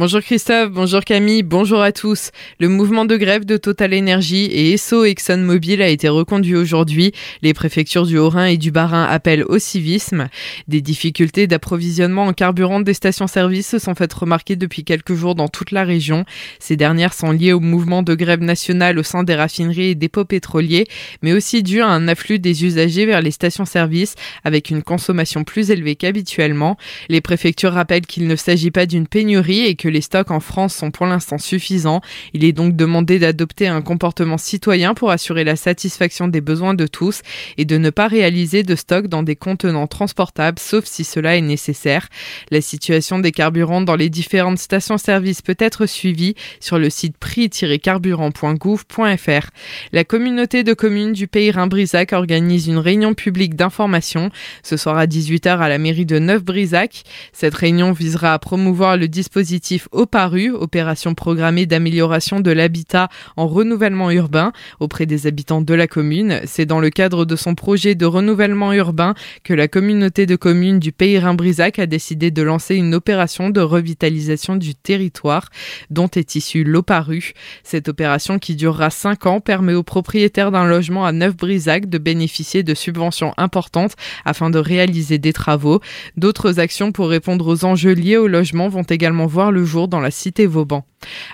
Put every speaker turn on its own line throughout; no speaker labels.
Bonjour Christophe, bonjour Camille, bonjour à tous. Le mouvement de grève de Total Energy et Esso ExxonMobil a été reconduit aujourd'hui. Les préfectures du Haut-Rhin et du Bas-Rhin appellent au civisme. Des difficultés d'approvisionnement en carburant des stations-service se sont faites remarquer depuis quelques jours dans toute la région. Ces dernières sont liées au mouvement de grève national au sein des raffineries et dépôts pétroliers, mais aussi dû à un afflux des usagers vers les stations-service avec une consommation plus élevée qu'habituellement. Les préfectures rappellent qu'il ne s'agit pas d'une pénurie et que les stocks en France sont pour l'instant suffisants. Il est donc demandé d'adopter un comportement citoyen pour assurer la satisfaction des besoins de tous et de ne pas réaliser de stocks dans des contenants transportables sauf si cela est nécessaire. La situation des carburants dans les différentes stations-service peut être suivie sur le site prix-carburant.gouv.fr. La communauté de communes du pays Rhin-Brisac organise une réunion publique d'information ce soir à 18h à la mairie de Neuf-Brisac. Cette réunion visera à promouvoir le dispositif au OPARU, opération programmée d'amélioration de l'habitat en renouvellement urbain auprès des habitants de la commune. C'est dans le cadre de son projet de renouvellement urbain que la communauté de communes du Pays Rhin-Brisac a décidé de lancer une opération de revitalisation du territoire dont est issue l'OPARU. Cette opération qui durera 5 ans permet aux propriétaires d'un logement à Neuf-Brisac de bénéficier de subventions importantes afin de réaliser des travaux. D'autres actions pour répondre aux enjeux liés au logement vont également voir le jour dans la cité Vauban.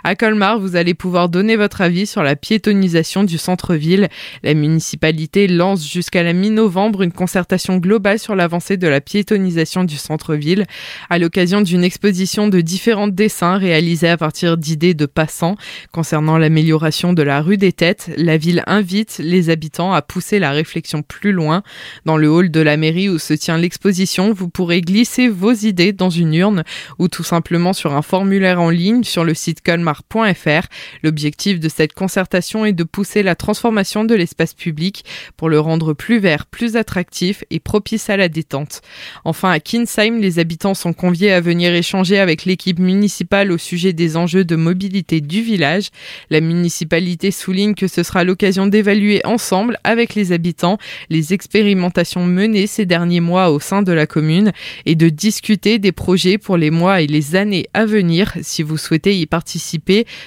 À Colmar, vous allez pouvoir donner votre avis sur la piétonisation du centre-ville. La municipalité lance jusqu'à la mi-novembre une concertation globale sur l'avancée de la piétonisation du centre-ville à l'occasion d'une exposition de différents dessins réalisés à partir d'idées de passants concernant l'amélioration de la rue des Têtes. La ville invite les habitants à pousser la réflexion plus loin. Dans le hall de la mairie où se tient l'exposition, vous pourrez glisser vos idées dans une urne ou tout simplement sur un formulaire en ligne sur le site colmar.fr. L'objectif de cette concertation est de pousser la transformation de l'espace public pour le rendre plus vert, plus attractif et propice à la détente. Enfin, à Kinsheim, les habitants sont conviés à venir échanger avec l'équipe municipale au sujet des enjeux de mobilité du village. La municipalité souligne que ce sera l'occasion d'évaluer ensemble avec les habitants les expérimentations menées ces derniers mois au sein de la commune et de discuter des projets pour les mois et les années à venir. Si vous souhaitez y participer,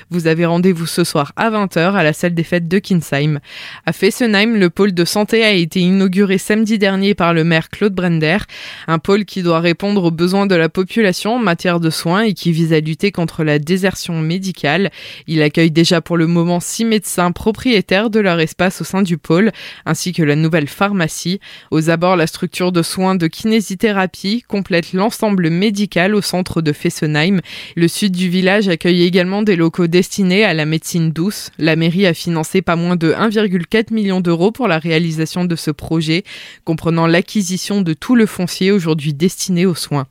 vous avez rendez-vous ce soir à 20h à la salle des fêtes de Kinsheim. À Fessenheim, le pôle de santé a été inauguré samedi dernier par le maire Claude Brender, un pôle qui doit répondre aux besoins de la population en matière de soins et qui vise à lutter contre la désertion médicale. Il accueille déjà pour le moment six médecins propriétaires de leur espace au sein du pôle, ainsi que la nouvelle pharmacie. Aux abords, la structure de soins de kinésithérapie complète l'ensemble médical au centre de Fessenheim. Le sud du village accueille également des locaux destinés à la médecine douce. La mairie a financé pas moins de 1,4 million d'euros pour la réalisation de ce projet, comprenant l'acquisition de tout le foncier aujourd'hui destiné aux soins.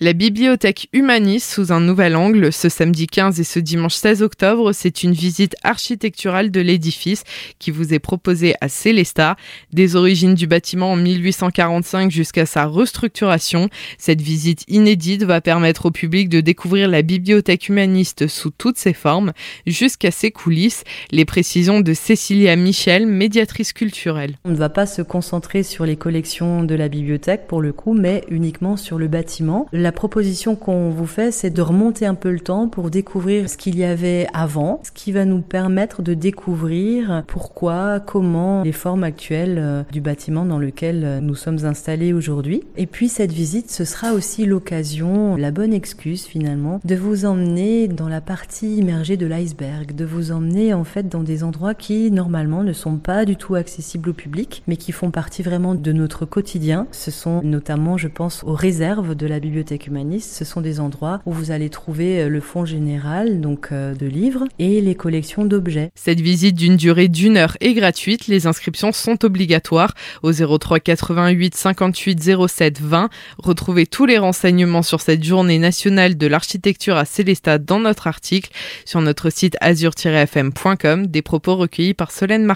La bibliothèque humaniste sous un nouvel angle ce samedi 15 et ce dimanche 16 octobre. C'est une visite architecturale de l'édifice qui vous est proposée à Célestat. Des origines du bâtiment en 1845 jusqu'à sa restructuration, cette visite inédite va permettre au public de découvrir la bibliothèque humaniste sous toutes ses formes jusqu'à ses coulisses. Les précisions de Cécilia Michel, médiatrice culturelle.
On ne va pas se concentrer sur les collections de la bibliothèque pour le coup, mais uniquement sur le bâtiment la proposition qu'on vous fait, c'est de remonter un peu le temps pour découvrir ce qu'il y avait avant, ce qui va nous permettre de découvrir pourquoi, comment les formes actuelles euh, du bâtiment dans lequel euh, nous sommes installés aujourd'hui. Et puis cette visite, ce sera aussi l'occasion, la bonne excuse finalement, de vous emmener dans la partie immergée de l'iceberg, de vous emmener en fait dans des endroits qui normalement ne sont pas du tout accessibles au public, mais qui font partie vraiment de notre quotidien. Ce sont notamment, je pense, aux réserves de la bibliothèque humaniste, ce sont des endroits où vous allez trouver euh, le fonds général, donc euh, de livres, et les collections d'objets.
Cette visite d'une durée d'une heure est gratuite. Les inscriptions sont obligatoires au 03 88 58 07 20. Retrouvez tous les renseignements sur cette journée nationale de l'architecture à Célestat dans notre article sur notre site azur-fm.com, des propos recueillis par Solène Martin.